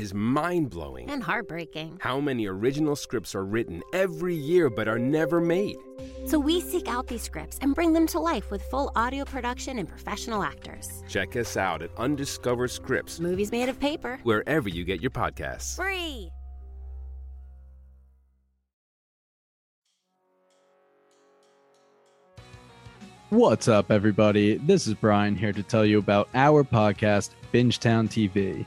is mind blowing and heartbreaking how many original scripts are written every year but are never made. So we seek out these scripts and bring them to life with full audio production and professional actors. Check us out at Undiscovered Scripts, Movies made of paper. wherever you get your podcasts. Free. What's up, everybody? This is Brian here to tell you about our podcast, Bingetown TV.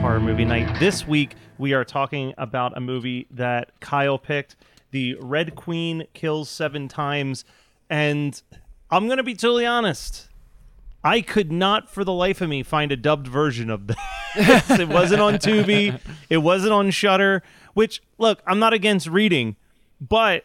Horror Movie Night. This week, we are talking about a movie that Kyle picked The Red Queen Kills Seven Times. And I'm going to be totally honest. I could not, for the life of me, find a dubbed version of this. it wasn't on Tubi. It wasn't on Shutter. Which, look, I'm not against reading, but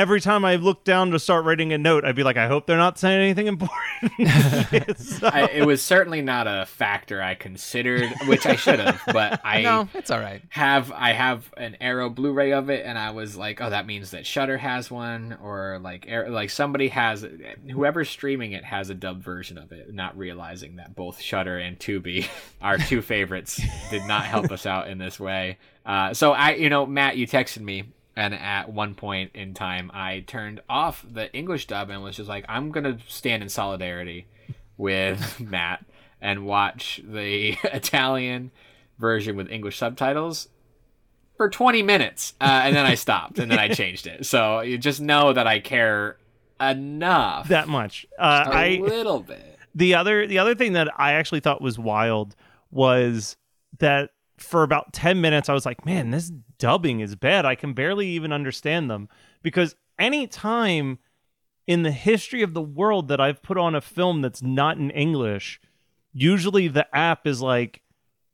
every time I look down to start writing a note, I'd be like, I hope they're not saying anything important. So- I, it was certainly not a factor I considered, which I should have, but I No, it's all right. have I have an Arrow Blu-ray of it, and I was like, oh, that means that Shutter has one, or like Arrow, like somebody has, whoever's streaming it has a dubbed version of it, not realizing that both Shutter and Tubi, our two favorites, did not help us out in this way. Uh, so I, you know, Matt, you texted me. And at one point in time, I turned off the English dub and was just like, I'm going to stand in solidarity with Matt and watch the Italian version with English subtitles for 20 minutes. Uh, and then I stopped and then I changed it. So you just know that I care enough. that much. Uh, a I little bit. the other the other thing that I actually thought was wild was that for about 10 minutes I was like, man, this dubbing is bad. I can barely even understand them because any time in the history of the world that I've put on a film that's not in English, usually the app is like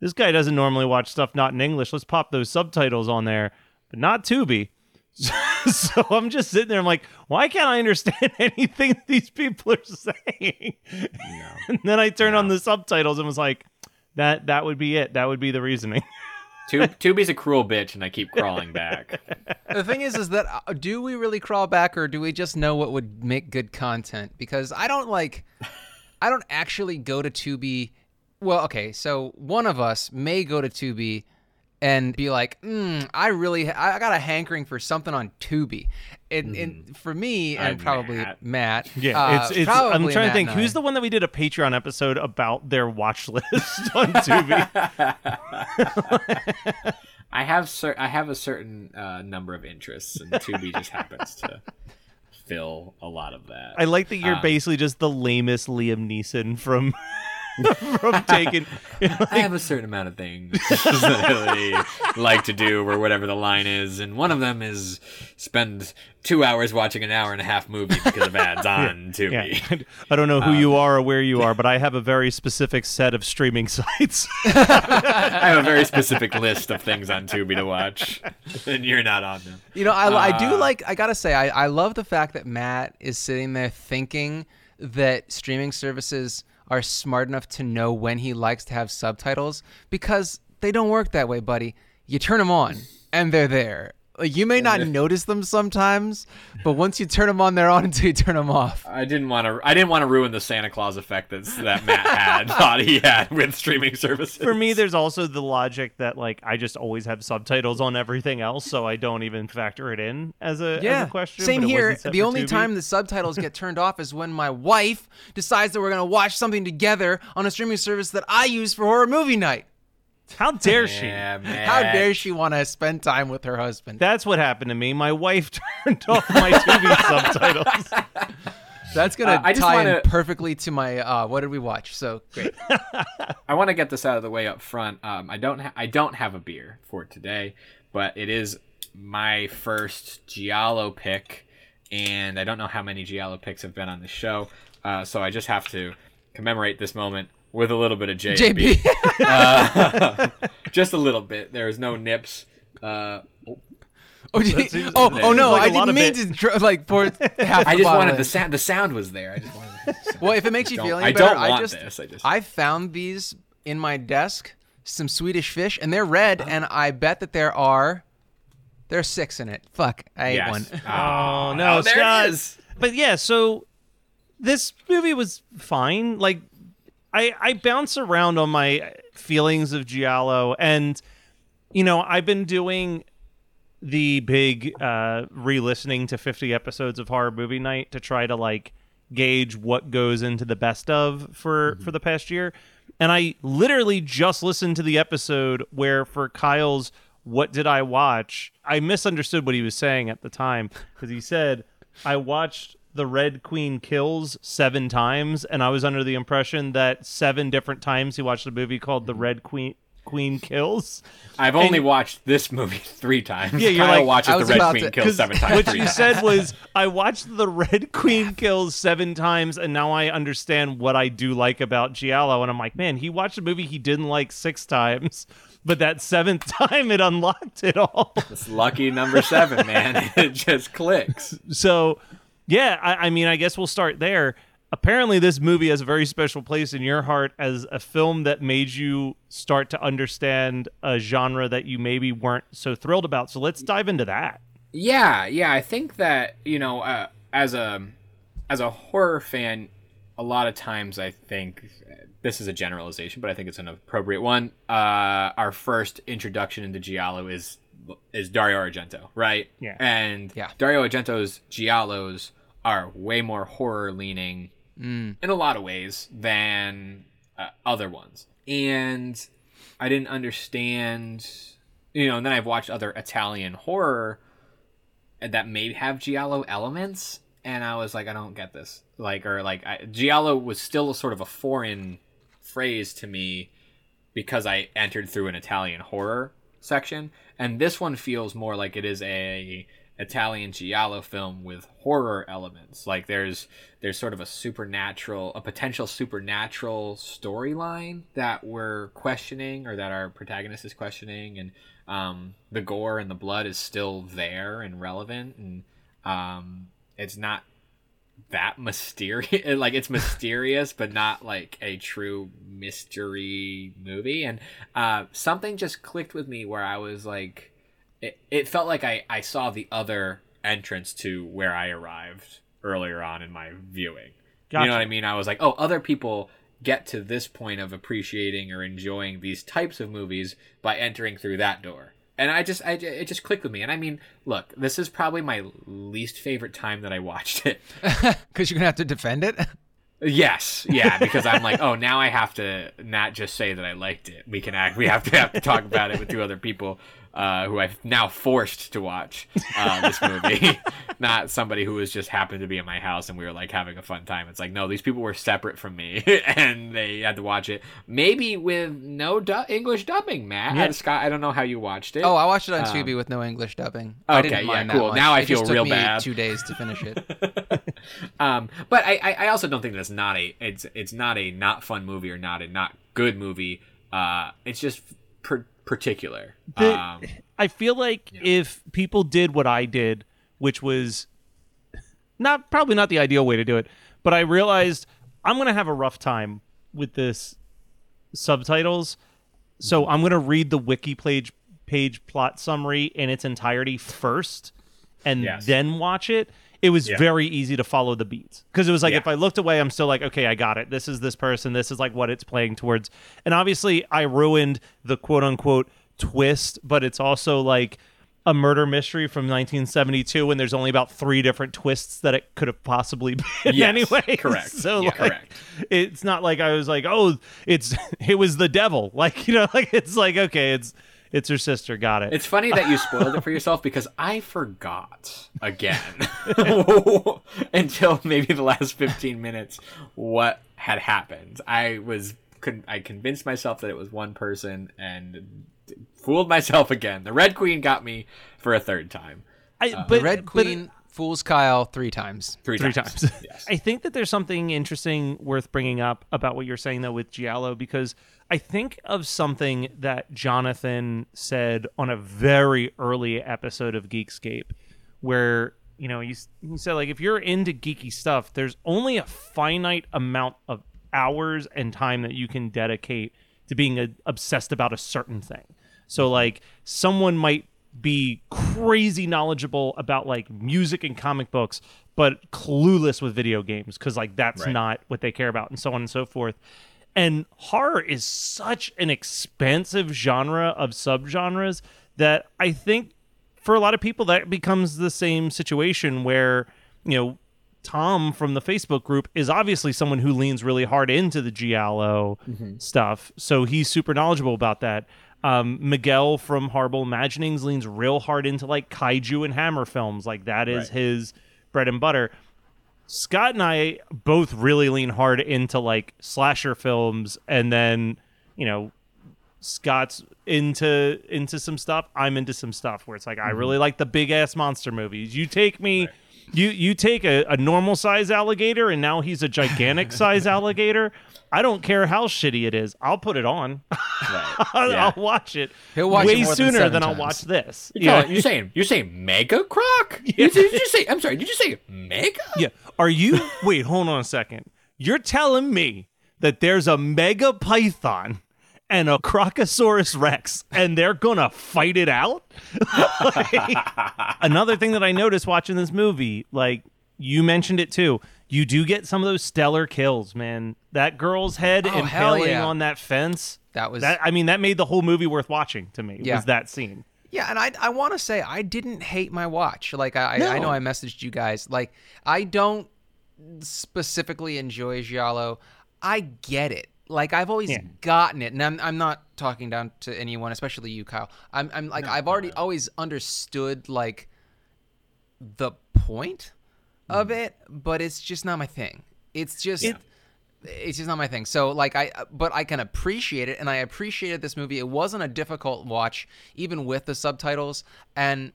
this guy doesn't normally watch stuff not in English. Let's pop those subtitles on there, but not Tubi. so I'm just sitting there. I'm like, why can't I understand anything these people are saying? and then I turned on the subtitles and was like, that that would be it. That would be the reasoning. Tu- Tubi's a cruel bitch, and I keep crawling back. The thing is, is that uh, do we really crawl back, or do we just know what would make good content? Because I don't like, I don't actually go to Tubi. Well, okay, so one of us may go to Tubi and be like, mm, I really, I got a hankering for something on Tubi. And, and for me, and I'm probably Matt. Matt, Yeah, uh, it's it's. I'm probably trying to think who's the one that we did a Patreon episode about their watch list on Tubi. I have cer- I have a certain uh, number of interests, and Tubi just happens to fill a lot of that. I like that you're Um, basically just the lamest Liam Neeson from from Taken. I have a certain amount of things that I really like to do, or whatever the line is, and one of them is spend two hours watching an hour and a half movie because of ads on to Yeah. me. I don't know who Um, you are or where you are, but I have a very specific set of streaming sites. I have a very specific list of things on Tubi to watch, and you're not on them. You know, I, I do Uh, like. I gotta say, I, I love the fact that Matt is sitting there thinking that streaming services are smart enough to know when he likes to have subtitles because they don't work that way, buddy. You turn them on and they're there. Like you may not notice them sometimes, but once you turn them on, they're on until you turn them off. I didn't want to. I didn't want to ruin the Santa Claus effect that's, that Matt had thought he had with streaming services. For me, there's also the logic that like I just always have subtitles on everything else, so I don't even factor it in as a, as a question. Same here. The only Tubi. time the subtitles get turned off is when my wife decides that we're gonna watch something together on a streaming service that I use for horror movie night. How dare she? Yeah. How dare she want to spend time with her husband? That's what happened to me. My wife turned off my TV subtitles. That's gonna Uh, I just tie in wanna- perfectly to my uh, what did we watch? So great. I want to get this out of the way up front. Um, I don't. Ha- I don't have a beer for today, but it is my first Giallo pick, and I don't know how many Giallo picks have been on the show. Uh, so I just have to commemorate this moment with a little bit of JB. JB. Uh, just a little bit. There's no nips. Uh, oh, did- seems- oh, oh no! like a I lot didn't mean bit. to dr- like pour half. I just bottle wanted in. the sound. The sound was there. I just wanted. The sound. Well, if it makes you feel any I better, don't I want just this. I just- I found these in my desk, some Swedish fish, and they're red, and I bet that there are there are six in it. Fuck, I ate one. Oh no, Oh, there Scott. it is. But yeah, so this movie was fine. Like I I bounce around on my feelings of Giallo and you know, I've been doing the big uh re-listening to 50 episodes of horror movie night to try to like gauge what goes into the best of for for the past year. And i literally just listened to the episode where for kyle's what did i watch? I misunderstood what he was saying at the time because he said i watched the red queen kills seven times and i was under the impression that seven different times he watched a movie called the red queen queen kills I've only watched this movie three times. Yeah, you're Kyle like- watches I the Red Queen to- kill 'Cause seven times. What you times. said was, I watched the Red Queen kills seven times, and now I understand what I do like about Giallo. And I'm like, man, he watched a movie he didn't like six times, but that seventh time it unlocked it all. It's lucky number seven, man. it just clicks. so, yeah, I, I mean, I guess we'll start there. Apparently, this movie has a very special place in your heart as a film that made you start to understand a genre that you maybe weren't so thrilled about. So let's dive into that. Yeah, yeah. I think that you know, uh, as a as a horror fan, a lot of times I think this is a generalization, but I think it's an appropriate one. Uh, our first introduction into giallo is is Dario Argento, right? Yeah. And Yeah. Dario Argento's giallos are way more horror leaning in a lot of ways than uh, other ones. And I didn't understand, you know, and then I've watched other Italian horror that may have giallo elements and i was like i don't get this. Like or like I, giallo was still a sort of a foreign phrase to me because i entered through an italian horror section. And this one feels more like it is a italian giallo film with horror elements. Like there's there's sort of a supernatural a potential supernatural storyline that we're questioning or that our protagonist is questioning and um, the gore and the blood is still there and relevant and um, it's not that mysterious like it's mysterious but not like a true mystery movie. And uh, something just clicked with me where i was like it, it felt like I, I saw the other entrance to where i arrived earlier on in my viewing you know what i mean i was like oh other people get to this point of appreciating or enjoying these types of movies by entering through that door and i just I, it just clicked with me and i mean look this is probably my least favorite time that i watched it Because you're gonna have to defend it. Yes, yeah, because I'm like, oh, now I have to not just say that I liked it. We can act. We have to have to talk about it with two other people. Uh, who I've now forced to watch uh, this movie, not somebody who was just happened to be in my house and we were like having a fun time. It's like no, these people were separate from me and they had to watch it. Maybe with no du- English dubbing, Matt. Yeah. Scott, I don't know how you watched it. Oh, I watched it on Um, Tubi with no English dubbing. Okay, yeah, cool. Now I It feel took real me bad. Two days to finish it. um, but I, I, I also don't think that's not a it's it's not a not fun movie or not a not good movie. Uh, it's just per- particular. The- um, I feel like if people did what I did, which was not probably not the ideal way to do it, but I realized I'm gonna have a rough time with this subtitles, so I'm gonna read the wiki page page plot summary in its entirety first, and Yes. then watch it. It was Yeah. very easy to follow the beats because it was like Yeah. if I looked away, I'm still like, okay, I got it. This is this person. This is like what it's playing towards. And obviously, I ruined the quote unquote twist, but it's also like a murder mystery from 1972, and there's only about three different twists that it could have possibly been Yes, anyway. correct. So Yeah, like, correct. it's not like I was like, oh, it's it was the devil. Like you know, like it's like okay, it's it's her sister. Got it. It's funny that you spoiled it for yourself because I forgot again until maybe the last 15 minutes what had happened. I was con- I convinced myself that it was one person and fooled myself again. The Red Queen got me for a third time. I, uh, but Red but- Queen fools Kyle three times. Three, three times. times. yes. I think that there's something interesting worth bringing up about what you're saying though with Giallo because I think of something that Jonathan said on a very early episode of Geekscape where you know he, s- he said like if you're into geeky stuff there's only a finite amount of hours and time that you can dedicate to being a, obsessed about a certain thing so like someone might be crazy knowledgeable about like music and comic books but clueless with video games because like that's Right. not what they care about and so on and so forth. And horror is such an expansive genre of subgenres that i think for a lot of people that becomes the same situation where you know tom from the facebook group is obviously someone who leans really hard into the giallo mm-hmm. stuff so he's super knowledgeable about that um, miguel from horrible imaginings leans real hard into like kaiju and hammer films like that is Right. his bread and butter Scott and I both really lean hard into like slasher films and then, you know, Scott's into into some stuff, I'm into some stuff where it's like I really like the big ass monster movies. You take me you you take a, a normal size alligator and now he's a gigantic size alligator. I don't care how shitty it is. I'll put it on. Right. I'll, Yeah. I'll watch it He'll watch way it more than sooner than I'll watch this. You're, Yeah. you're saying you're saying Mega Croc? You- Did you say? I'm sorry. Did you say Mega? Yeah. Are you wait, hold on a second. You're telling me that there's a mega python and a Crocosaurus Rex and they're gonna fight it out? Like, another thing that I noticed watching this movie, like you mentioned it too, you do get some of those stellar kills, man. That girl's head Oh, impaling yeah. on that fence. That was That I mean, that made the whole movie worth watching to me. Yeah. Was that scene? Yeah, and I I want to say I didn't hate my watch. Like I I- I know I messaged you guys. Like I don't specifically enjoy giallo. I get it. Like I've always Yeah. gotten it, and I'm I'm not talking down to anyone, especially you, Kyle. I'm I'm like I've already always understood like the point of it, but it's just not my thing. It's just It- it's just not my thing. So like I but I can appreciate it and I appreciated this movie. It wasn't a difficult watch even with the subtitles and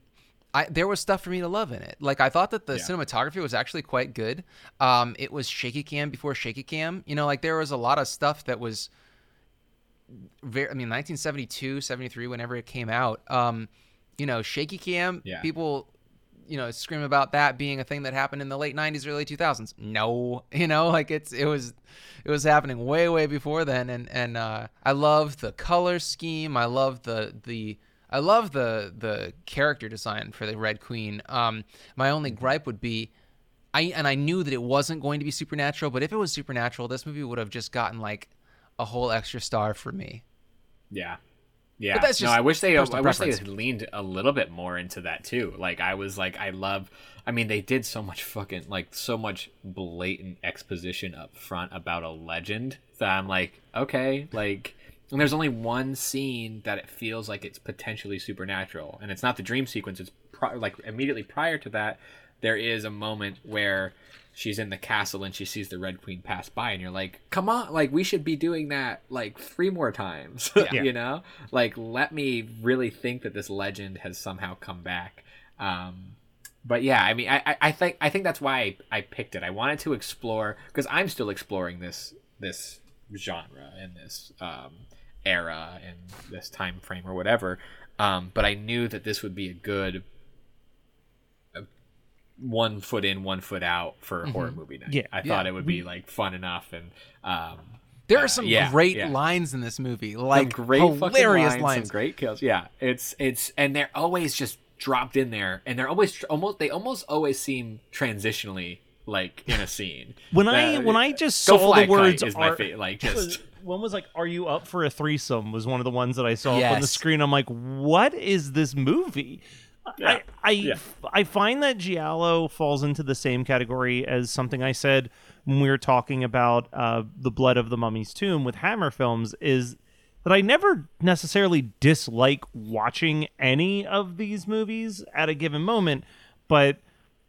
I there was stuff for me to love in it. Like I thought that the cinematography was actually quite good. Um it was shaky cam before shaky cam. You know, like there was a lot of stuff that was very I mean 1972, 73 whenever it came out. Um you know, shaky cam Yeah. people you know scream about that being a thing that happened in the late 90s early 2000s no you know like it's it was it was happening way way before then. And and uh i love the color scheme. I love the the i love the the character design for the red queen. Um my only gripe would be i and i knew that it wasn't going to be supernatural but if it was supernatural this movie would have just gotten like a whole extra star for me. Yeah. Yeah. But that's no, I wish they I wish they had leaned a little bit more into that too. Like I was like I love I mean they did so much fucking like so much blatant exposition up front about a legend that I'm like, okay, like and there's only one scene that it feels like it's potentially supernatural, and it's not the dream sequence. It's pri- like immediately prior to that, there is a moment where she's in the castle and she sees the Red Queen pass by, and you're like, "Come on! Like we should be doing that like three more times." you know, like let me really think that this legend has somehow come back. Um, but yeah, I mean, I, I, I think I think that's why I, I picked it. I wanted to explore because I'm still exploring this this genre and this um, era and this time frame or whatever. Um, but I knew that this would be a good one foot in, one foot out for a horror movie night. Yeah. I thought it would be like fun enough and um, There uh, are some yeah, great yeah. lines in this movie, Some like great hilarious lines, lines. some great kills. Yeah, it's it's and they're always just dropped in there, and they're always almost they almost always seem transitionally like in a scene. When I when I just Go saw Fly the a Kite words is my are- fa- like just one was like "Are you up for a threesome?" was one of the ones that I saw up on the screen. I'm like, what is this movie? Yeah. I I, Yeah. I find that Giallo falls into the same category as something I said when we were talking about uh, the Blood of the Mummy's Tomb with Hammer Films is that I never necessarily dislike watching any of these movies at a given moment, but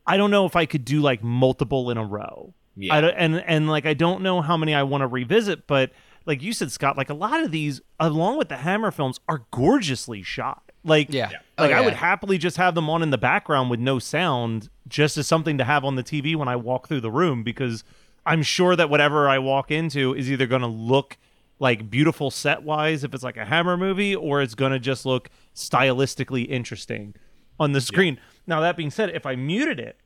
I don't know if I could do like multiple in a row. Yeah. And and like I don't know how many I want to revisit, but like you said, Scott, like a lot of these, along with the Hammer films, are gorgeously shot. Like, Yeah. Yeah. like Oh, I would happily just have them on in the background with no sound, just as something to have on the TV when I walk through the room, because I'm sure that whatever I walk into is either going to look like beautiful set wise if it's like a Hammer movie, or it's going to just look stylistically interesting on the screen. Now that being said, if I muted it,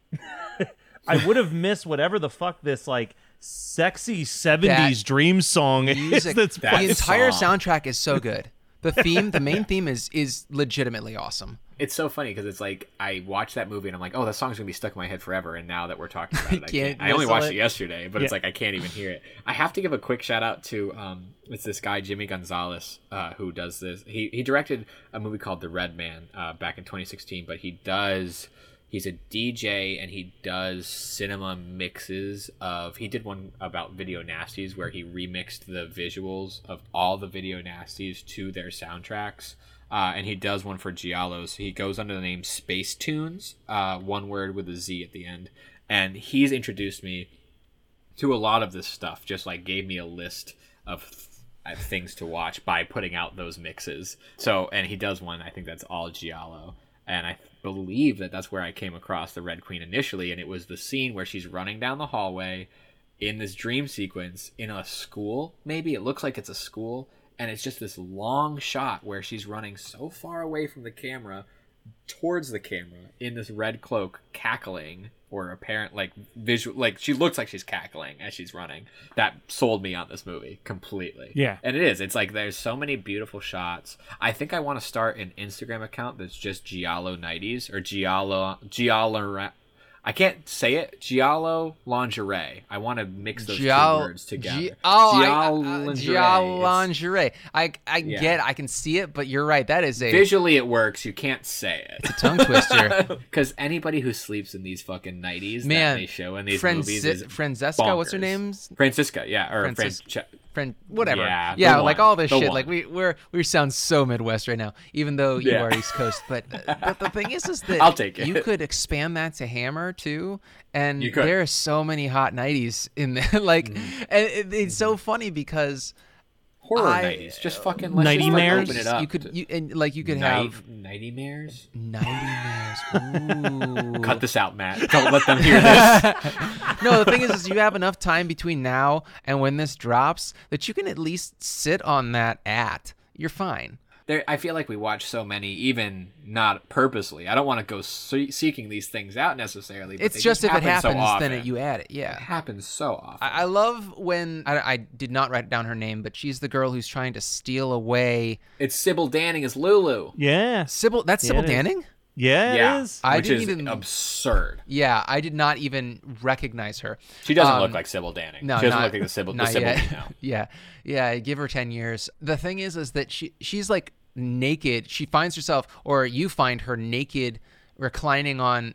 I would have missed whatever the fuck this like sexy 70s dream song is that's That the entire song. soundtrack is so good. The theme, the main theme is is legitimately awesome. it's so funny because it's like I watched that movie and I'm like, oh, that song's gonna be stuck in my head forever. And now that we're talking about it, I, Can't I only watched it. it yesterday, but it's like I can't even hear it. I have to give a quick shout out to um, it's this guy Jimmy Gonzalez uh, who does this. He he directed a movie called The Red Man uh, back in 2016, but he does. He's a DJ and he does cinema mixes of. He did one about Video Nasties where he remixed the visuals of all the Video Nasties to their soundtracks. Uh, and he does one for Giallo. So he goes under the name Spacetunez, uh, one word with a Z at the end. And he's introduced me to a lot of this stuff. Just like gave me a list of uh, things to watch by putting out those mixes. So, and he does one. I think that's all Giallo, and I believe that that's where I came across the Red Queen initially. And it was the scene where she's running down the hallway in this dream sequence in a school. Maybe it looks like it's a school, and it's just this long shot where she's running so far away from the camera towards the camera in this red cloak cackling or apparent like visual like she looks like she's cackling as she's running. That sold me on this movie completely. Yeah. and it is. It's like there's so many beautiful shots. I think i want to start an instagram account that's just giallo 90s or giallo giallo i can't say it giallo lingerie i want to mix those Gial- two words together Gi- oh, I- Giallo uh, lingerie. Giallo lingerie. I I Yeah. get, I can see it, but you're right. That is a visually it works you can't say it It's a tongue twister. Because anybody who sleeps in these fucking nighties Man, that they show in these Franci- movies is Francesca, what's her bonkers. name? Francisca, yeah, or Francis- Franch- Friend, whatever. Yeah, Yeah, like one, all this the shit. one. Like we we're we sound so Midwest right now, even though you Yeah. are East Coast. But but the thing is, is that I'll take it. You could expand that to Hammer too, and there are so many hot nighties in there. like, Mm-hmm. and it, it's so funny because horror I- nighties. Uh, just fucking let's just, like, Nightmares? open it up. you could you and like you could Night- have nightmares. nightmares. Ooh. Cut this out, Matt. Don't let them hear this. no, the thing is, is you have enough time between now and when this drops that you can at least sit on that at. You're fine. There, I feel like we watch so many, even not purposely. I don't want to go se- seeking these things out necessarily. But It's they just if it happen so happens, then it, you add it. Yeah. It happens so often. I, I love when I, I did not write down her name, but she's the girl who's trying to steal away it's Sybil Danning as Lulu. Yeah. Sybil. That's Yeah, Sybil it is. Danning. Yeah, yeah, it is. I which didn't is even- absurd. Yeah, I did not even recognize her. She doesn't Um, look like Sybil Danning. No, she doesn't not, look like the Sybil. The Sybil yet. yeah, yeah. Give her ten years. The thing is, is that she she's like naked. She finds herself, or you find her naked, reclining on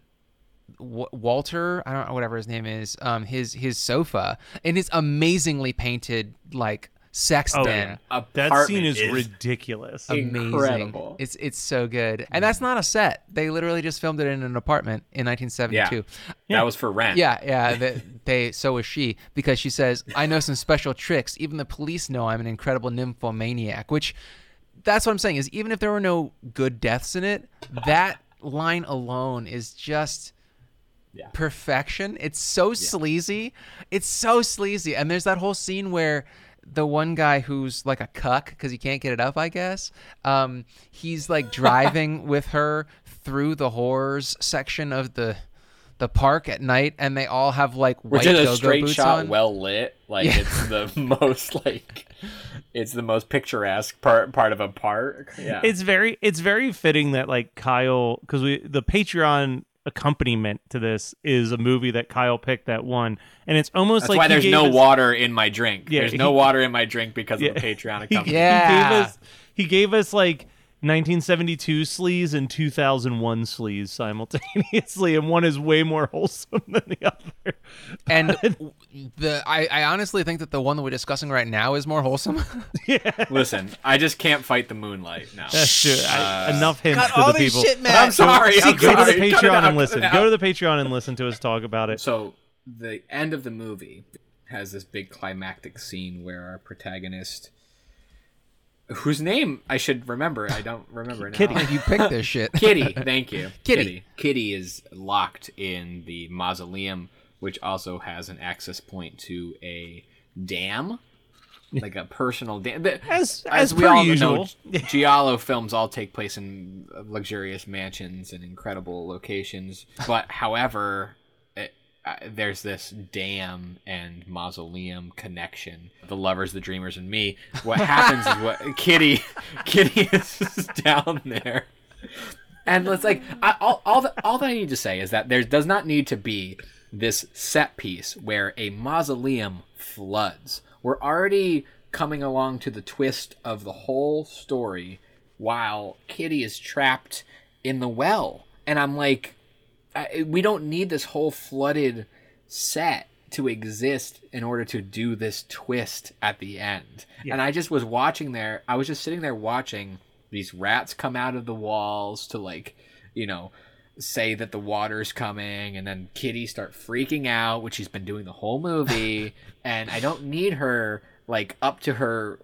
w- Walter. I don't know whatever his name is. Um, his his sofa in his amazingly painted like sex Oh, den. yeah. That scene is, is ridiculous. Amazing. Incredible. It's it's so good. And that's not a set. They literally just filmed it in an apartment in 1972. Yeah, That was for rent. Yeah, yeah. They, they so was she because she says, "I know some special tricks. Even the police know I'm an incredible nymphomaniac." Which, that's what I'm saying is even if there were no good deaths in it, that line alone is just Yeah. perfection. It's so sleazy. It's so sleazy. And there's that whole scene where the one guy who's like a cuck because he can't get it up, I guess. Um, he's like driving with her through the horrors section of the the park at night, and they all have like white Which white is a go-go straight boots shot, on. well lit. Like Yeah. it's the most like it's the most picturesque part part of a park. Yeah. it's very it's very fitting that like Kyle because we the Patreon accompaniment to this is a movie that Kyle picked that one, and it's almost That's like why there's no us- water in my drink. Yeah, there's no water in my drink because Yeah. of the Patreon He, account. he Yeah. gave us he gave us like 1972 sleaze and 2001 sleaze simultaneously, and one is way more wholesome than the other. And the I, I honestly think that the one that we're discussing right now is more wholesome. Listen, I just can't fight the moonlight now. That's true. I- uh, enough hints Got for all the people. shit, man. I'm sorry. I'm Go to the sorry. Cut it Patreon out, and listen. Go to the Patreon and listen to us talk about it. So the end of the movie has this big climactic scene where our protagonist, whose name I should remember, I don't remember now. Kitty. you picked this shit. Kitty, thank you. Kitty. Kitty is locked in the mausoleum, which also has an access point to a dam, like a personal dam. The- As- as we all usual. know, Giallo films all take place in luxurious mansions and incredible locations. But however, it, uh, there's this dam and mausoleum connection. The lovers, the dreamers, and me. What happens is what Kitty, Kitty is down there. And it's like I, all all, the, all that I need to say is that there does not need to be this set piece where a mausoleum floods. We're already coming along to the twist of the whole story while Kitty is trapped in the well, and I'm like, I, we don't need this whole flooded set to exist in order to do this twist at the end. And I just was watching there. I was just sitting there watching these rats come out of the walls to like, you know, say that the water's coming and then Kitty start freaking out, which she's been doing the whole movie, and I don't need her like up to her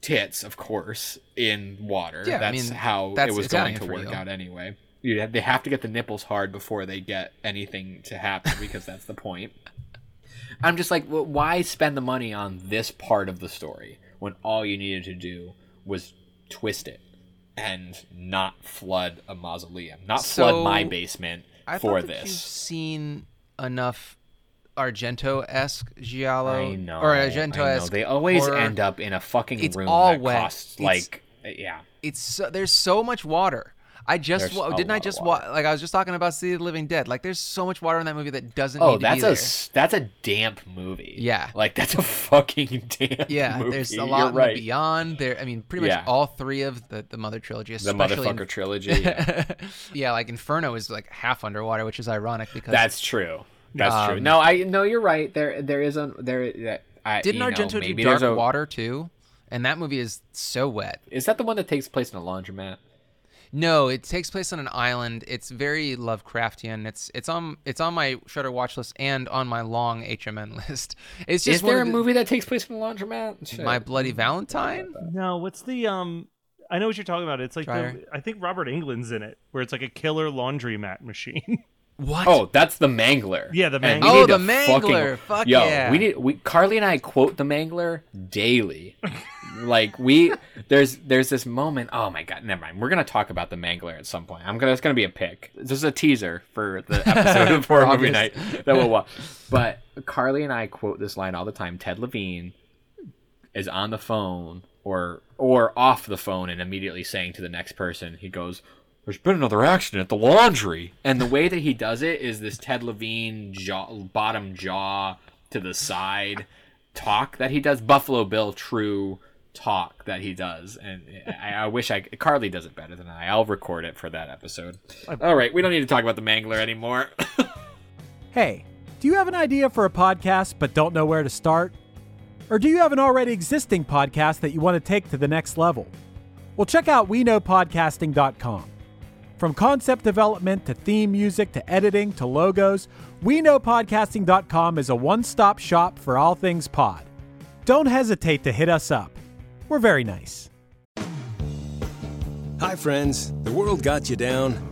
tits, of course, in water. Yeah, I that's mean, how that's it was Italian going to work you. out anyway. You have, they have to get the nipples hard before they get anything to happen because that's the point. I'm just like, well, why spend the money on this part of the story when all you needed to do was twist it and not flood a mausoleum, not So, flood my basement I for that you've seen enough Argento esque giallo I know, or Argento esque. They always end up in a fucking It's room all that wet. costs It's- like, yeah. It's so, there's so much water. I just wa- didn't I just wa- like I was just talking about City of the Living Dead. Like there's so much water in that movie that doesn't Oh, need to that's a that's a damp movie. Yeah. like that's a fucking damp. Yeah, movie. there's a lot right. the beyond. There, I mean, pretty much Yeah. all three of the the Mother trilogy, The motherfucker in- trilogy. Yeah. yeah, like Inferno is like half underwater, which is ironic because That's true. That's true. Um, No, I no, you're right. There there is a there. that- I, didn't you know, Argento do Dark a- Water too? And that movie is so wet. Is that the one that takes place in a laundromat? No, it takes place on an island. It's very Lovecraftian. It's it's on it's on my Shutter watch list and on my long HMN list. It's just Is there a the- movie that takes place in a laundromat? Shit. My Bloody Valentine. No, what's the um? I know what you're talking about. It's like the, I think Robert Englund's in it, where it's like a killer laundromat machine. What? Oh, that's the Mangler. Yeah, the Mangler. Oh, the to Mangler. Fuck yo, yeah. we need we Carly and I quote the Mangler daily. like we there's there's this moment. Oh my god, never mind. We're gonna talk about the Mangler at some point. I'm gonna it's gonna be a pick. This is a teaser for the episode of Horror Movie Night that we'll watch. But Carly and I quote this line all the time. Ted Levine is on the phone or or off the phone and immediately saying to the next person, he goes, "There's been another accident at the laundry." And the way that he does it is this Ted Levine jaw, bottom jaw to the side talk that he does, Buffalo Bill true talk that he does. And I, I wish I Carly does it better than I. I'll record it for that episode. All right, we don't need to talk about the Mangler anymore. Hey, do you have an idea for a podcast but don't know where to start? Or do you have an already existing podcast that you want to take to the next level? Well, check out WeKnowPodcasting.com. From concept development to theme music to editing to logos, WeKnowPodcasting.com is a one stop shop for all things pod. Don't hesitate to hit us up. We're very nice. Hi, friends. The world got you down.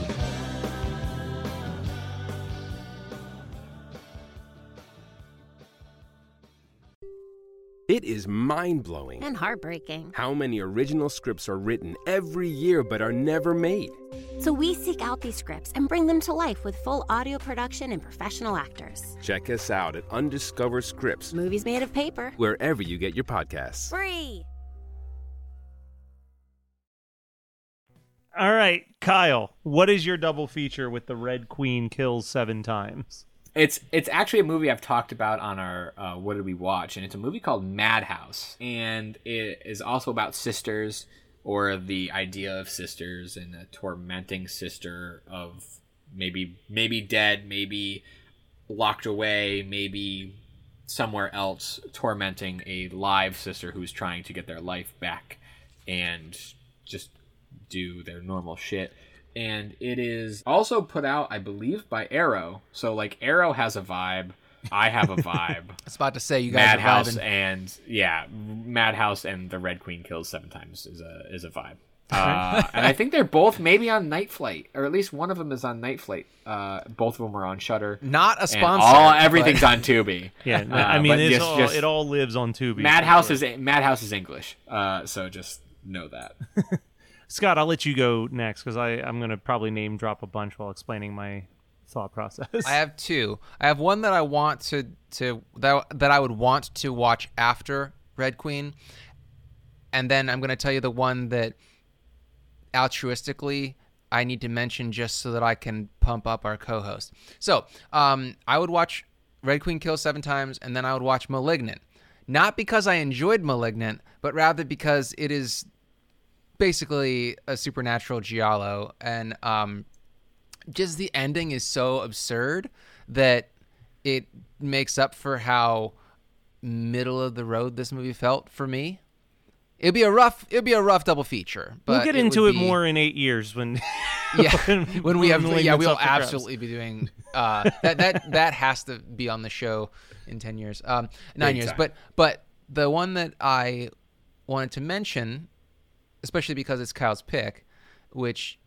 It is mind blowing And heartbreaking. how many original scripts are written every year but are never made. So we seek out these scripts and bring them to life with full audio production and professional actors. Check us out at Undiscovered Scripts, Movies made of paper. wherever you get your podcasts. Free. All right, Kyle, what is your double feature with the Red Queen kills seven times? It's it's actually a movie I've talked about on our uh, What Did We Watch, and it's a movie called Madhouse, and it is also about sisters or the idea of sisters and a tormenting sister of maybe maybe dead, maybe locked away, maybe somewhere else, tormenting a live sister who's trying to get their life back and just do their normal shit. And it is also put out, I believe, by Arrow. So like Arrow has a vibe. I have a vibe. I was about to say you guys Madhouse are and yeah, Madhouse and the Red Queen kills seven times is a is a vibe. Uh, and I think they're both maybe on Night Flight, or at least one of them is on Night Flight. Uh, both of them are on Shutter. Not a sponsor. all but- everything's on Tubi. Yeah, Uh, I mean, it's just- all, just- it all lives on Tubi. Madhouse sure. is Madhouse is English, uh, so just know that. Scott. I'll let you go next because I'm gonna probably name drop a bunch while explaining my thought process. I have two. I have one that I want to to that that I would want to watch after Red Queen, and then I'm going to tell you the one that altruistically I need to mention just so that I can pump up our co-host. So, um, I would watch Red Queen kill seven times, and then I would watch Malignant. Not because I enjoyed Malignant, but rather because it is basically a supernatural giallo, and um, just the ending is so absurd that it makes up for how middle of the road this movie felt for me. It'd be a rough it'd be a rough double feature. But we'll get it into it be- more in eight years when Yeah, when, when we have yeah, we'll up for grabs. absolutely be doing uh, that. That that has to be on the show in ten years, um, nine Big years. time. But but the one that I wanted to mention, especially because it's Kyle's pick, which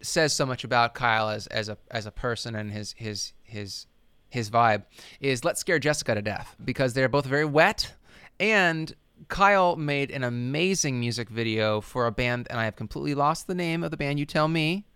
says so much about Kyle as as a as a person and his his his his vibe is let's scare Jessica to death because they're both very wet and Kyle made an amazing music video for a band and I have completely lost the name of the band you tell me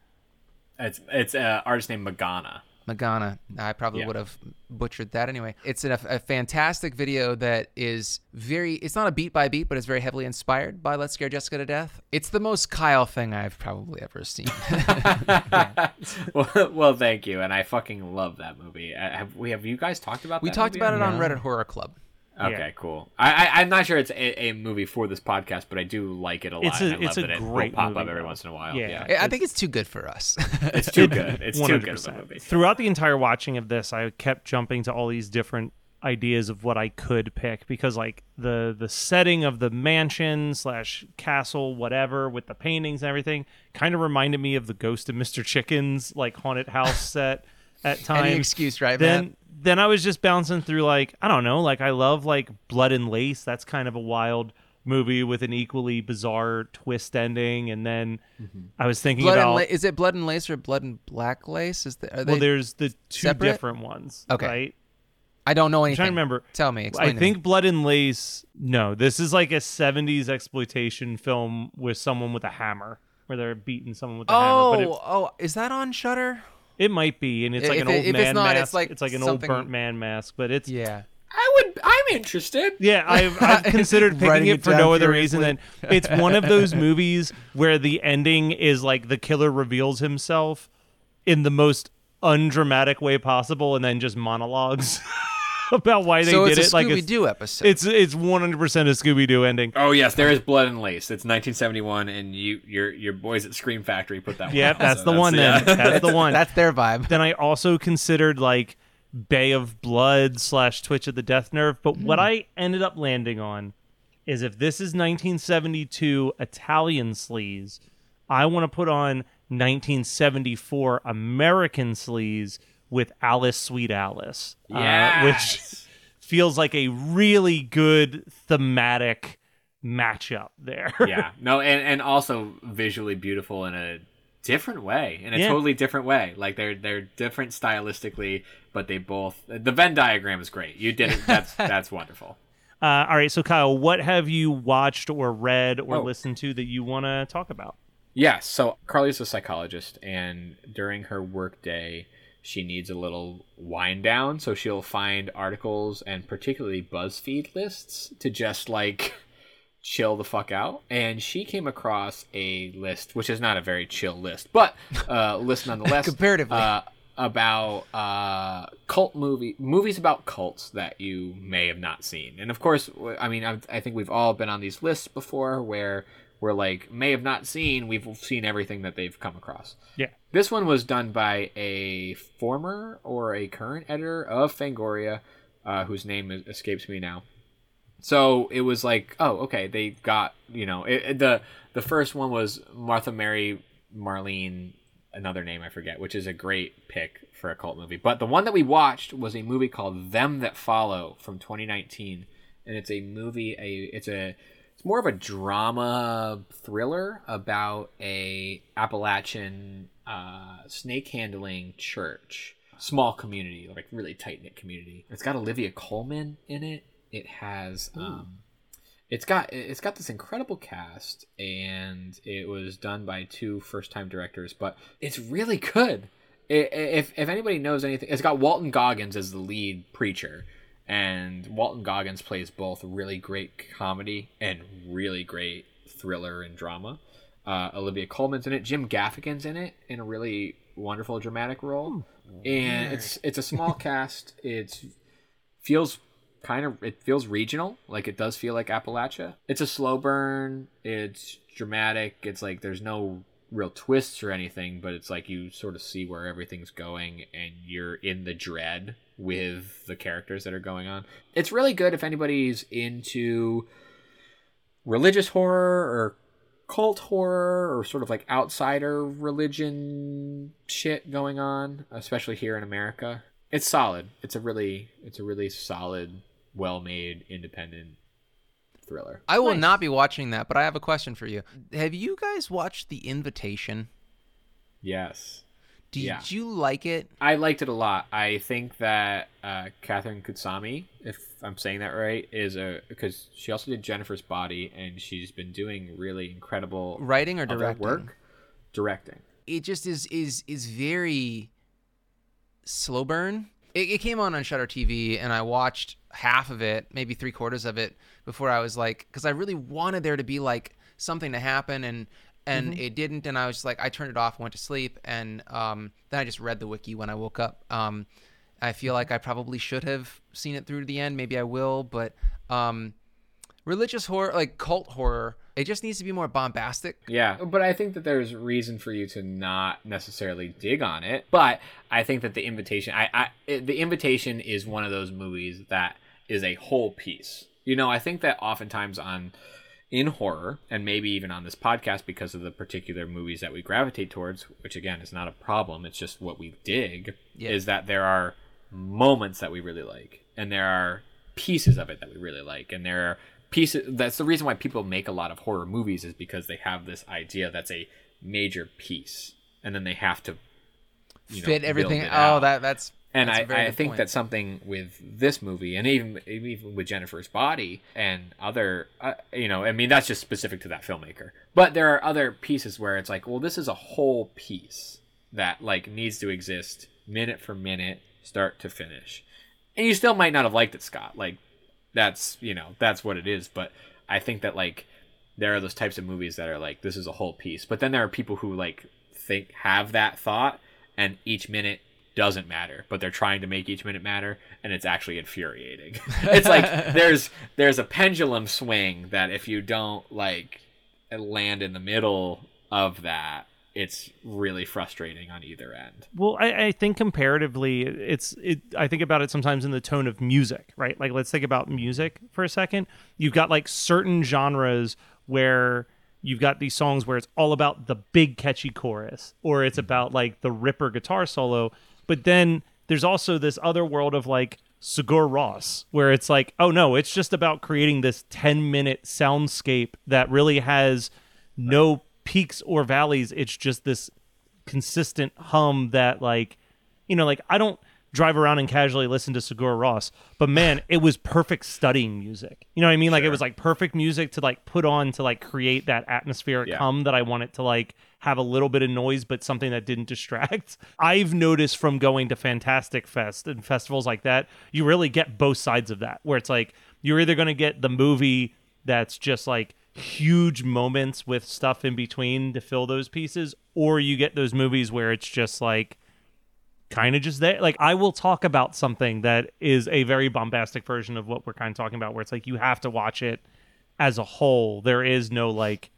It's it's an artist named Magana. Magana. I probably Yeah. would have butchered that anyway. It's a, a fantastic video that is very, it's not a beat by beat, but it's very heavily inspired by Let's Scare Jessica to Death. It's the most Kyle thing I've probably ever seen. well, well, thank you, and I fucking love that movie. Uh, Have we have you guys talked about? we that talked movie about or it on? Reddit Horror Club. Okay, Yeah. cool. I, I I'm not sure it's a, a movie for this podcast, but I do like it a lot. It's a- and it's a that it will great pop movie, up every though. once in a while. Yeah. Yeah, I I think it's too good for us. it's too good. It's too good of a movie. Throughout the entire watching of this, I kept jumping to all these different ideas of what I could pick because like the the setting of the mansion slash castle whatever with the paintings and everything kind of reminded me of the Ghost of Mr. Chicken's like haunted house set at times. Any excuse, right, Then Matt? Then I was just bouncing through like I don't know like I love like Blood and Lace. That's kind of a wild movie with an equally bizarre twist ending. And then mm-hmm. I was thinking Blood and about La- is it Blood and Lace or Blood and Black Lace? Is the, are they, well, there's the two separate? different ones. Okay. Right? I don't know anything. I'm anything. trying to remember. Tell me. Explain I to think me. Blood and Lace. No, this is like a '70s exploitation film with someone with a hammer, where they're beating someone with a hammer. Oh, But it, oh, oh, is that on Shutter? It might be, and it's like If an old if man it's not, mask. it's like an old burnt man mask, but it's Yeah. I would I'm interested. Yeah, I've, I've considered picking it, it for no other reason than it's one of those movies where the ending is like the killer reveals himself in the most undramatic way possible, and then just monologues about why they so did it's a it. Like Scooby it's Doo episode. it's it's one hundred percent a Scooby Doo ending. Oh yes, there is blood and lace. It's 1971, and you your your boys at Scream Factory put that. one Yep, out, that's so the one. yeah. Then that's the one. That's their vibe. then I also considered like Bay of Blood slash Twitch of the Death Nerve. But what hmm. I ended up landing on is if this is 1972 Italian sleaze, I want to put on 1974 American sleaze with Alice Sweet Alice, uh, which feels like a really good thematic matchup there. yeah, no, and and also visually beautiful in a different way, in a Yeah. totally different way. Like they're they're different stylistically, but they both the Venn diagram is great. You did it. That's that's wonderful. Uh, all right, so Kyle, what have you watched or read or Oh. listened to that you want to talk about? Yes. So Carly's a psychologist, and during her work day, she needs a little wind down. So she'll find articles and particularly BuzzFeed lists to just like chill the fuck out. And she came across a list, which is not a very chill list, but uh, list nonetheless. Comparatively. Uh, about uh, cult movie movies about cults that you may have not seen, and of course, I mean, I, I think we've all been on these lists before where we're like may have not seen, we've seen everything that they've come across. Yeah. This one was done by a former or a current editor of Fangoria, uh, whose name is- escapes me now. So it was like, oh, okay, they got you know it, it- the the first one was Martha Mary Marlene, another name I forget, which is a great pick for a cult movie. But the one that we watched was a movie called Them That Follow from 2019, and it's a movie. A it's a it's more of a drama thriller about a Appalachian uh, snake handling church, small community, like really tight knit community. It's got Olivia Colman in it. It has um, it's got it's got this incredible cast, and it was done by two first time directors, but it's really good. If if anybody knows anything, it's got Walton Goggins as the lead preacher, and Walton Goggins plays both really great comedy and really great thriller and drama. Uh, Olivia Colman's in it. Jim Gaffigan's in it in a really wonderful dramatic role, and it's it's a small cast. It's feels kind of it feels regional. Like it does feel like appalachia. It's a slow burn. It's dramatic. It's like there's no real twists or anything but it's like you sort of see where everything's going and you're in the dread with the characters that are going on it's really good if anybody's into religious horror or cult horror or sort of like outsider religion shit going on especially here in america it's solid it's a really it's a really solid well-made independent thriller I will Nice. not be watching that, but I have a question for you. Have you guys watched The Invitation? yes Did Yeah. you like it? i liked it a lot i think that uh catherine Kusama if i'm saying that right is a because she also did jennifer's body and she's been doing really incredible Writing or directing? work directing It just is is is very slow burn. It, it came on on Shudder TV, and I watched half of it, maybe three quarters of it, before I was like, because I really wanted there to be like something to happen, and and it didn't, and I was just like, I turned it off, went to sleep, and um, then I just read the wiki when I woke up. Um, I feel like I probably should have seen it through to the end. Maybe I will, but um, religious horror, like cult horror, it just needs to be more bombastic. Yeah, but I think that there's reason for you to not necessarily dig on it. But I think that the invitation, I, I, it- the invitation is one of those movies that is a whole piece. You know, I think that oftentimes on in horror, and maybe even on this podcast because of the particular movies that we gravitate towards, which again is not a problem, it's just what we dig, Yeah. is that there are moments that we really like, and there are pieces of it that we really like, and there are pieces. That's the reason why people make a lot of horror movies is because they have this idea that's a major piece, and then they have to you know, Fit build everything. Oh, out. that that's And that's I, I think point. that something with this movie, and even even with Jennifer's Body and other, uh, you know, I mean that's just specific to that filmmaker. But there are other pieces where it's like, well, this is a whole piece that like needs to exist minute for minute, start to finish. And you still might not have liked it, Scott. Like that's you know that's what it is. But I think that like there are those types of movies that are like this is a whole piece. But then there are people who like think have that thought, and each minute doesn't matter, but they're trying to make each minute matter, and it's actually infuriating. it's like there's there's a pendulum swing that if you don't like land in the middle of that, it's really frustrating on either end. Well, I, I think comparatively, it's it. I think about it sometimes in the tone of music, right? Like, let's think about music for a second. You've got like certain genres where you've got these songs where it's all about the big catchy chorus, or it's about like the ripper guitar solo. But then there's also this other world of like Sigur Rós, where it's like, oh no, it's just about creating this 10 minute soundscape that really has no peaks or valleys. It's just this consistent hum that, like, you know, like I don't drive around and casually listen to Sigur Rós. but man, it was perfect studying music. You know what I mean? Like it was like perfect music to like put on to like create that atmospheric Yeah. hum that I want it to like have a little bit of noise, but something that didn't distract. I've noticed from going to Fantastic Fest and festivals like that, you really get both sides of that, where it's like you're either going to get the movie that's just like huge moments with stuff in between to fill those pieces, or you get those movies where it's just like kind of just there. Like I will talk about something that is a very bombastic version of what we're kind of talking about, where it's like you have to watch it as a whole. There is no like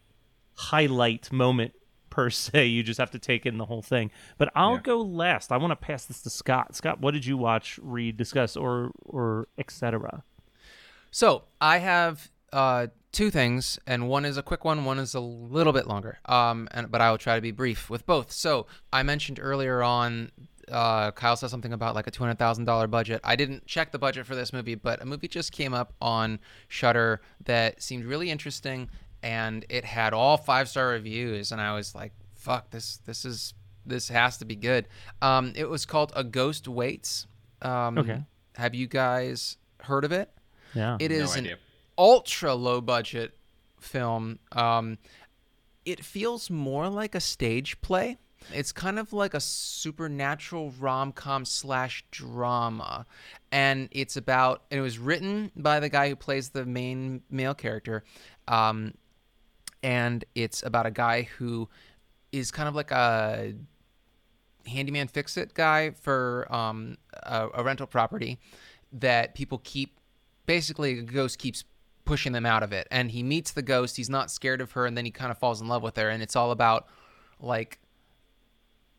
highlight moment per se. You just have to take in the whole thing. But I'll Yeah. go last. I want to pass this to Scott. Scott, what did you watch, read, discuss, or or etc. So I have uh, two things, and one is a quick one, one is a little bit longer. Um, and but I will try to be brief with both. So I mentioned earlier on. Uh, Kyle said something about like a two hundred thousand dollar budget. I didn't check the budget for this movie, but a movie just came up on Shudder that seemed really interesting, and it had all five star reviews, and I was like, "Fuck this! This is this has to be good." Um, it was called A Ghost Waits. Um, Okay. Have you guys heard of it? Yeah. It is an ultra low budget film. Um, it feels more like a stage play. It's kind of like a supernatural rom com slash drama. And it's about, and it was written by the guy who plays the main male character. Um, and it's about a guy who is kind of like a handyman fix it guy for um, a, a rental property that people keep basically a ghost keeps pushing them out of it and he meets the ghost he's not scared of her and then he kind of falls in love with her and it's all about like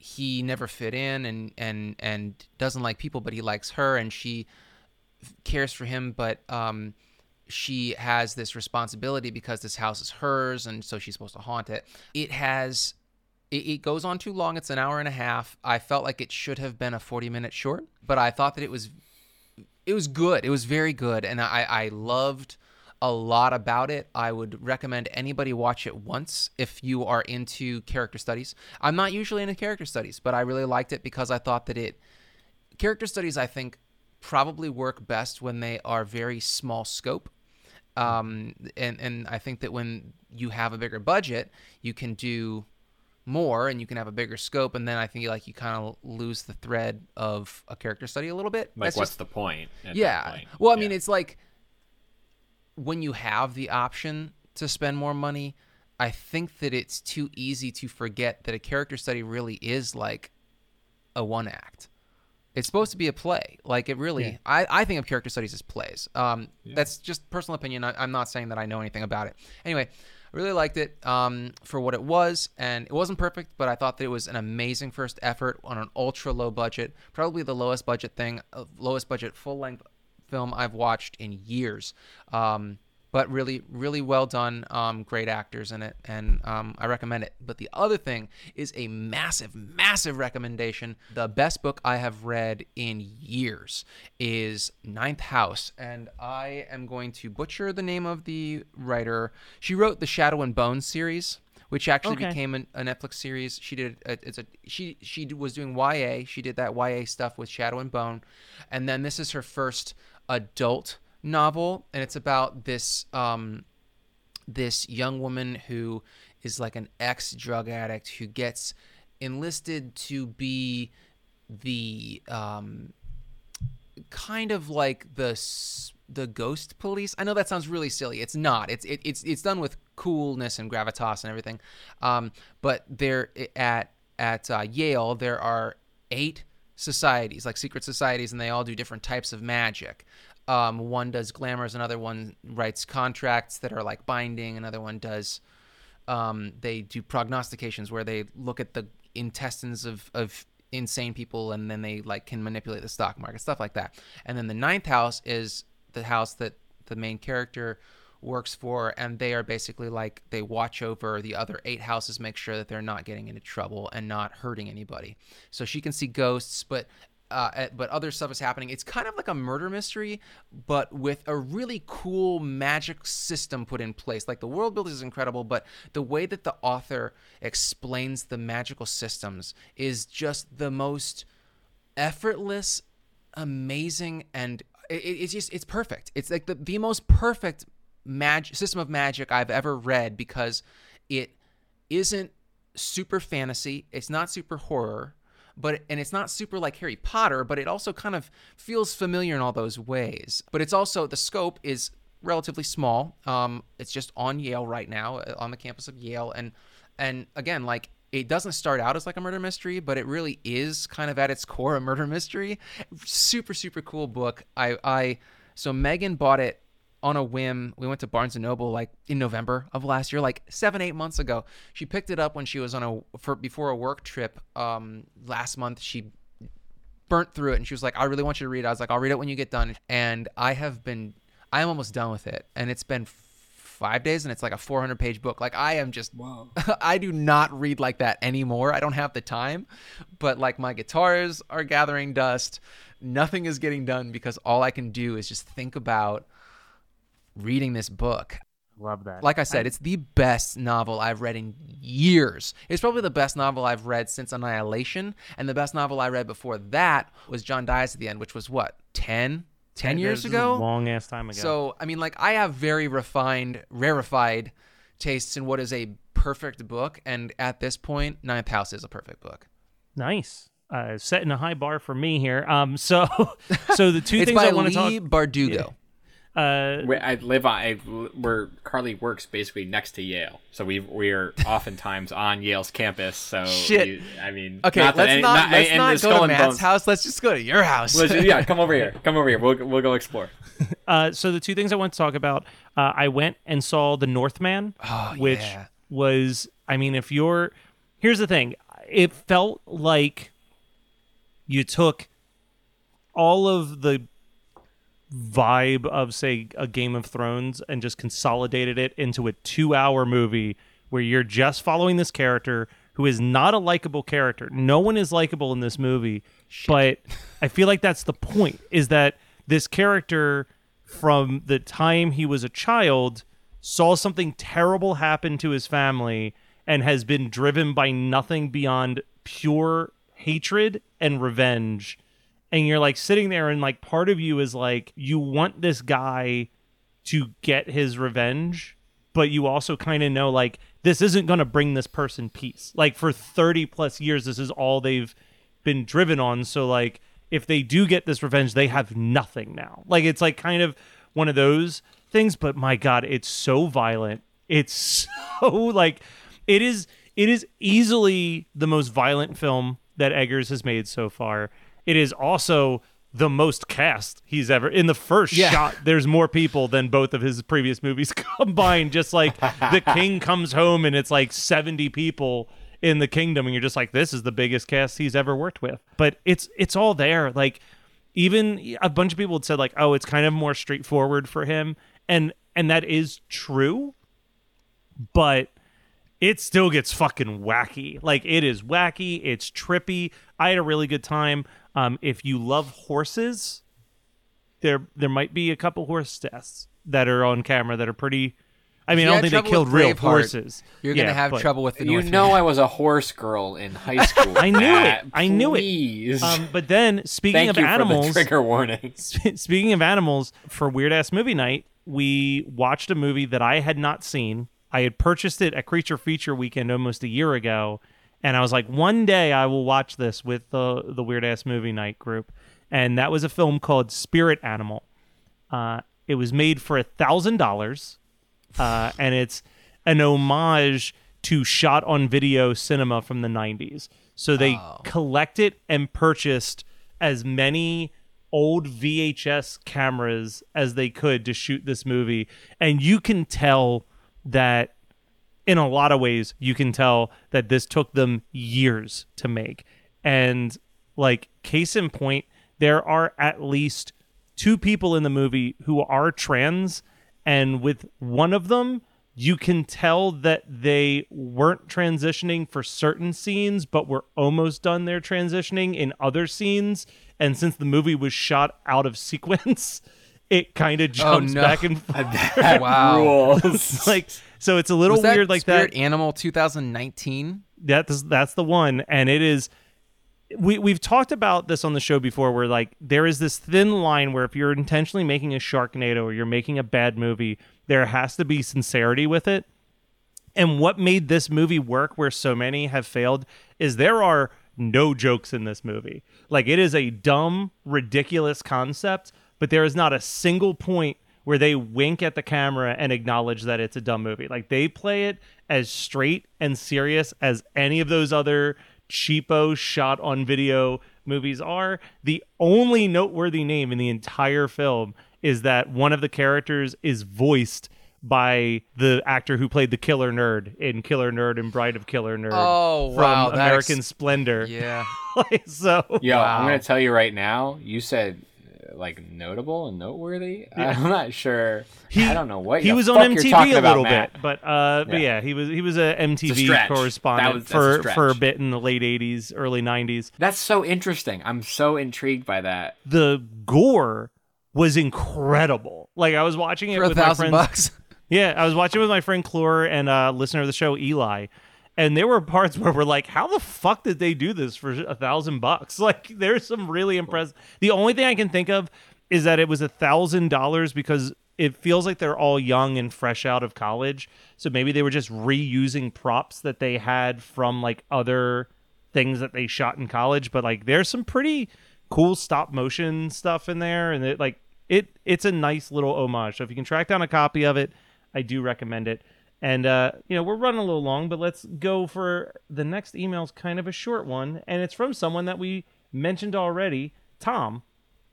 he never fit in and and and doesn't like people but he likes her and she cares for him but um she has this responsibility because this house is hers and so she's supposed to haunt it. It has it, it goes on too long. It's an hour and a half. I felt like it should have been a 40 minute short but i thought that it was it was good. It was very good. And i i loved a lot about it i would recommend anybody watch it once if you are into character studies i'm not usually into character studies but i really liked it because i thought that it character studies i think probably work best when they are very small scope um, and and I think that when you have a bigger budget, you can do more and you can have a bigger scope, and then I think like you kind of lose the thread of a character study a little bit. Like, That's what's just- the point? yeah. point? Well, I mean, it's like when you have the option to spend more money, I think that it's too easy to forget that a character study really is like a one act. It's supposed to be a play. Like it really, I, I think of character studies as plays. Um, That's just personal opinion. I, I'm not saying that I know anything about it. Anyway, I really liked it um, for what it was, and it wasn't perfect, but I thought that it was an amazing first effort on an ultra low budget, probably the lowest budget thing, uh, lowest budget full length film I've watched in years. Um, but really, really well done. Um, great actors in it, and um, I recommend it. But the other thing is a massive, massive recommendation. The best book I have read in years is Ninth House, and I am going to butcher the name of the writer. She wrote the Shadow and Bone series. Which actually Okay. became an, a Netflix series. She did a, it's a she she was doing YA. She did that YA stuff with Shadow and Bone, and then this is her first adult novel, and it's about this um, this young woman who is like an ex drug addict who gets enlisted to be the um, kind of like the the ghost police. I know that sounds really silly. It's not. It's it, it's it's done with coolness and gravitas and everything. Um, but there at at uh, Yale there are eight societies, like secret societies, and they all do different types of magic. Um, one does glamours, another one writes contracts that are like binding, another one does um, they do prognostications where they look at the intestines of, of insane people and then they like can manipulate the stock market stuff like that and then the ninth house is the house that the main character works for and they are basically like they watch over the other eight houses make sure that they're not getting into trouble and not hurting anybody so she can see ghosts but uh, eh, but other stuff is happening. It's kind of like a murder mystery, but with a really cool magic system put in place. Like the world building is incredible, but the way that the author explains the magical systems is just the most effortless, amazing, and it, it's just it's perfect. It's like the the most perfect mag- system of magic I've ever read because it isn't super fantasy. It's not super horror but and it's not super like Harry Potter, but it also kind of feels familiar in all those ways. But it's also the scope is relatively small. Um, it's just on Yale right now, uh, on the campus of Yale, and and again, like it doesn't start out as like a murder mystery, but it really is kind of at its core a murder mystery. Super super cool book. I I so Megan bought it on a whim. We went to Barnes and Noble like in November of last year, like seven, eight months ago. She picked it up when she was on a for before a work trip um, last month. She burnt through it and she was like, "I really want you to read." it. I was like, "I'll read it when you get done." And I have been, I am almost done with it, and it's been five days, and it's like a 400 page book. Like I am just, wow. I do not read like that anymore. I don't have the time, but like my guitars are gathering dust. Nothing is getting done because all I can do is just think about reading this book. Love that. Like I said, it's the best novel I've read in years. It's probably the best novel I've read since Annihilation. And the best novel I read before that was John Dies at the End, which was what, 10? 10 years ago? long ass time ago. So, I mean, like, I have very refined, rarefied tastes in what is a perfect book. And at this point, Ninth House is a perfect book. nice. Uh, setting a high bar for me here. Um, so, so the two things I want to Leigh talk. Bardugo. Uh, Where I live on, I, where Carly works basically next to Yale, so we we're oftentimes on Yale's campus. So Shit. you- I mean, Okay, not let's any- not, let's and not go to Matt's Bones- house. Let's just go to your house. Let's yeah, come over here. Come over here. We'll we'll go explore. Uh, so the two things I want to talk about, uh, I went and saw The Northman, Oh, which yeah. was, I mean, if you're, here's the thing, it felt like you took all of the vibe of, say, a Game of Thrones and just consolidated it into a two-hour movie where you're just following this character who is not a likable character. No one is likable in this movie, but I feel like that's the point is that this character from the time he was a child saw something terrible happen to his family and has been driven by nothing beyond pure hatred and revenge and you're like sitting there and like part of you is like you want this guy to get his revenge but you also kind of know like this isn't going to bring this person peace. Like for 30 plus years this is all they've been driven on. So like if they do get this revenge they have nothing now. Like it's like kind of one of those things but my god it's so violent. It's so like it is it is easily the most violent film that Eggers has made so far. It is also the most cast he's ever in the first Yeah. shot. There's more people than both of his previous movies combined. Just like the king comes home and it's like 70 people in the kingdom, and you're just like, this is the biggest cast he's ever worked with. But it's it's all there. Like even a bunch of people had said like, oh, it's kind of more straightforward for him, and and that is true, but it still gets fucking wacky. Like it is wacky, it's trippy. I had a really good time. Um, if you love horses, there there might be a couple horse deaths that are on camera that are pretty. I mean, I don't think they killed real Braveheart, horses. You're gonna Yeah, have but- trouble with the You Northman. know, I was a horse girl in high school. I knew it. I knew it. Um, but then speaking Thank of you for the animals, trigger warning. Speaking of animals, for Weird Ass Movie Night, we watched a movie that I had not seen. I had purchased it at Creature Feature Weekend almost a year ago, and I was like, one day I will watch this with the the Weird Ass Movie Night group. and that was a film called Spirit Animal. Uh, it was made for a thousand dollars, uh, and it's an homage to shot on video cinema from the 90s. So they collected and purchased as many old VHS cameras as they could to shoot this movie. And you can tell that in a lot of ways, you can tell that this took them years to make. And like case in point, there are at least two people in the movie who are trans, and with one of them, you can tell that they weren't transitioning for certain scenes, but were almost done their transitioning in other scenes. And since the movie was shot out of sequence, it kind of oh, jumps no. back and forth. Wow. rules. like so, it's a little weird like Spirit that. Animal 2019. That's that's the one, and it is. We we've talked about this on the show before, where like there is this thin line where if you're intentionally making a Sharknado or you're making a bad movie, there has to be sincerity with it. And what made this movie work where so many have failed is there are no jokes in this movie. Like it is a dumb, ridiculous concept, but there is not a single point where they wink at the camera and acknowledge that it's a dumb movie. Like they play it as straight and serious as any of those other cheapo shot on video movies are. The only noteworthy name in the entire film is that one of the characters is voiced by the actor who played the killer nerd in Killer Nerd and Bride of Killer Nerd Oh, from wow, American ex- Splendor. Yeah. Like, so Yo, Wow. I'm gonna tell you right now. You said like notable and noteworthy. I'm not sure. I don't know what he was on MTV a little Matt. bit, but uh, but Yeah. yeah, he was he was a MTV stretch. That correspondent was- that's a for for a bit in the late '80s, early '90s. That's so interesting. I'm so intrigued by that. The gore was incredible. Like I was watching it For a with my thousand friends. bucks. Yeah, I was watching it with my friend Clore and uh, listener of the show Eli, and there were parts where we're like, "How the fuck did they do this for a thousand bucks?" Like, there's some really impressive. The only thing I can think of is that it was a thousand dollars because it feels like they're all young and fresh out of college, so maybe they were just reusing props that they had from like other things that they shot in college. But like, there's some pretty cool stop motion stuff in there, and it like it it's a nice little homage. So if you can track down a copy of it. I do recommend it. And uh, you know, we're running a little long, but let's go for the next email's kind of a short one, and it's from someone that we mentioned already, Tom.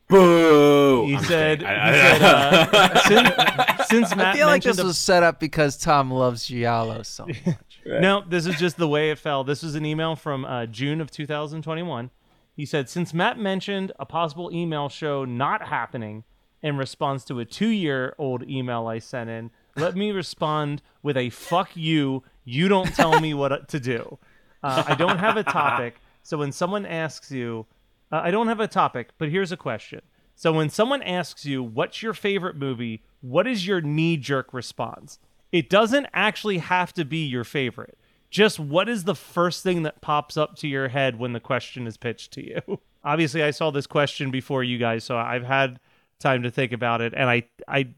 Boo! He I'm said, kidding. he I- said uh, since, since Matt I feel like mentioned this a- was set up because Tom loves Giallo so much. no, this is just the way it fell. This was an email from uh, June of 2021. He said, Since Matt mentioned a possible email show not happening in response to a two year old email I sent in, let me respond with a fuck you. You don't tell me what to do. Uh, I don't have a topic. So when someone asks you, uh, I don't have a topic, but here's a question. So when someone asks you, what's your favorite movie? What is your knee jerk response? It doesn't actually have to be your favorite. Just what is the first thing that pops up to your head when the question is pitched to you? Obviously, I saw this question before you guys, so I've had time to think about it, and I I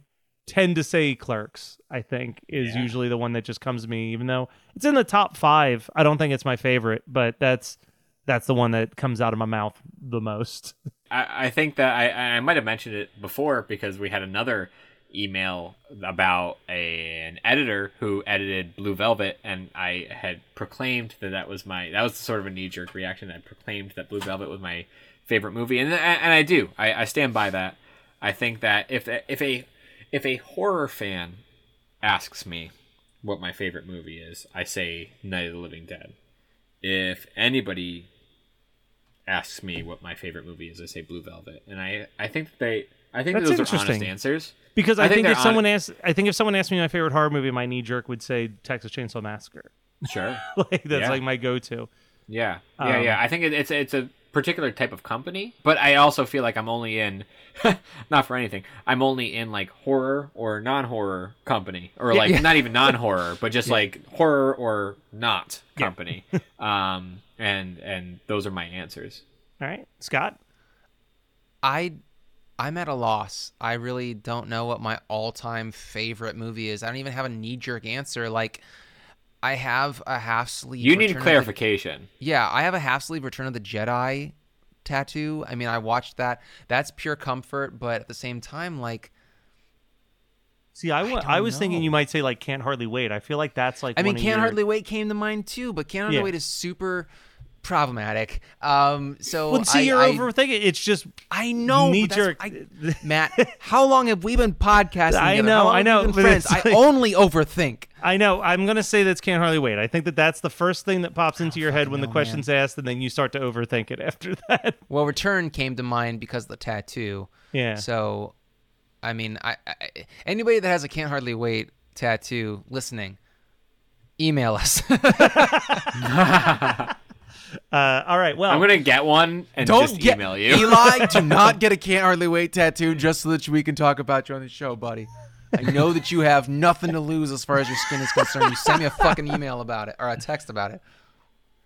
tend to say Clerks. I think is usually the one that just comes to me, even though it's in the top five. I don't think it's my favorite, but that's that's the one that comes out of my mouth the most. I, I think that I, I might have mentioned it before because we had another email about a, an editor who edited Blue Velvet, and I had proclaimed that that was my that was sort of a knee jerk reaction. I proclaimed that Blue Velvet was my favorite movie, and and I do. I, I stand by that. I think that if if a if a horror fan asks me what my favorite movie is, I say Night of the Living Dead. If anybody asks me what my favorite movie is, I say Blue Velvet, and I I think that they I think That's those are honest answers Because I, I think think, if someone asks, I think if someone asked me my favorite horror movie, my knee jerk would say Texas Chainsaw Massacre. Sure. like that's Yeah. like my go-to. Yeah, yeah, Um, yeah. I think it, it's it's a particular type of company, but I also feel like I'm only in, not for anything, I'm only in like horror or non-horror company, or Yeah, like yeah. not even non-horror, but just like horror or not company. um, and and those are my answers. All right, Scott. I I'm at a loss. I really don't know what my all-time favorite movie is. I don't even have a knee-jerk answer. Like I have a half sleeve. You need Return of the- clarification. yeah, I have a half sleeve Return of the Jedi tattoo. I mean, I watched that. That's pure comfort, but at the same time, like, See, I, wa- don't was thinking you might say like can't hardly wait. I feel like that's like I mean, of Can't your- Hardly Wait came to mind too, but Can't Hardly Yeah. Wait is super problematic. Um, so Well, see, I, you're I, overthinking. It's just I know, knee but jerk. I- Matt, how long have we been podcasting? I together? know, I know, but friends. it's I only overthink. I know. I'm gonna say that's can't hardly wait. I think that that's the first thing that pops into your head when the know, question's asked, and then you start to overthink it after that. Well, Return came to mind because of the tattoo. Yeah. So, I mean, I, I anybody that has a Can't Hardly Wait tattoo listening, email us. Uh, all right. Well, I'm gonna get one and Don't just get email you. Eli. Do not get a Can't Hardly Wait tattoo just so that we can talk about you on the show, buddy. I know that you have nothing to lose as far as your skin is concerned. You send me a fucking email about it or a text about it.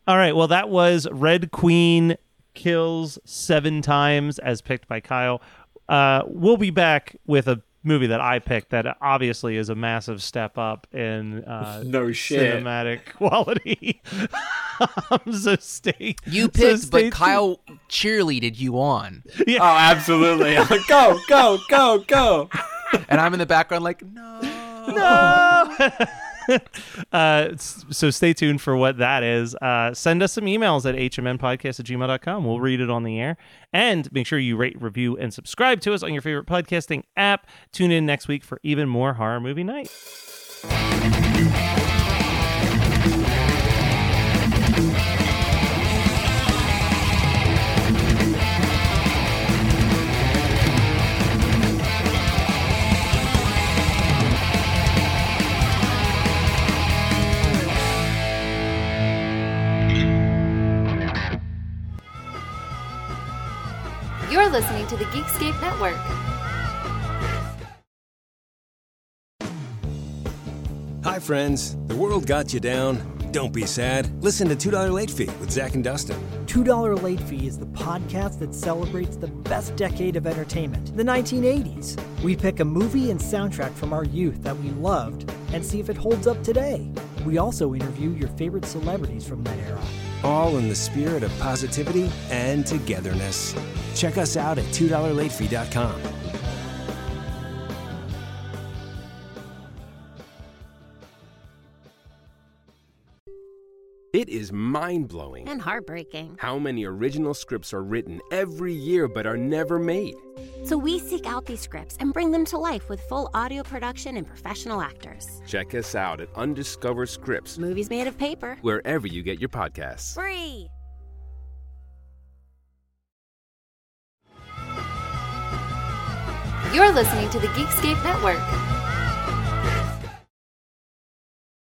All right. Well, that was Red Queen kills seven times as picked by Kyle. Uh, we'll be back with a movie that I picked that obviously is a massive step up in uh, No shit. cinematic quality. um, so stay. You so picked, stay but tuned. Kyle cheerleaded you on, Yeah. oh, absolutely. Go, go, go, go. and I'm in the background like, no. no. uh, so stay tuned for what that is. Uh, send us some emails at hmnpodcast at gmail.com. We'll read it on the air. And make sure you rate, review, and subscribe to us on your favorite podcasting app. Tune in next week for even more horror movie night. To Network. Hi, friends. The world got you down. Don't be sad. Listen to $2 Late Fee with Zach and Dustin. $2 Late Fee is the podcast that celebrates the best decade of entertainment, the 1980s. We pick a movie and soundtrack from our youth that we loved and see if it holds up today. We also interview your favorite celebrities from that era. All in the spirit of positivity and togetherness. Check us out at $2LateFee.com. It is mind blowing And heartbreaking. how many original scripts are written every year but are never made. So we seek out these scripts and bring them to life with full audio production and professional actors. Check us out at Undiscovered Scripts, Movies made of paper. wherever you get your podcasts. Free. You're listening to the Geekscape Network.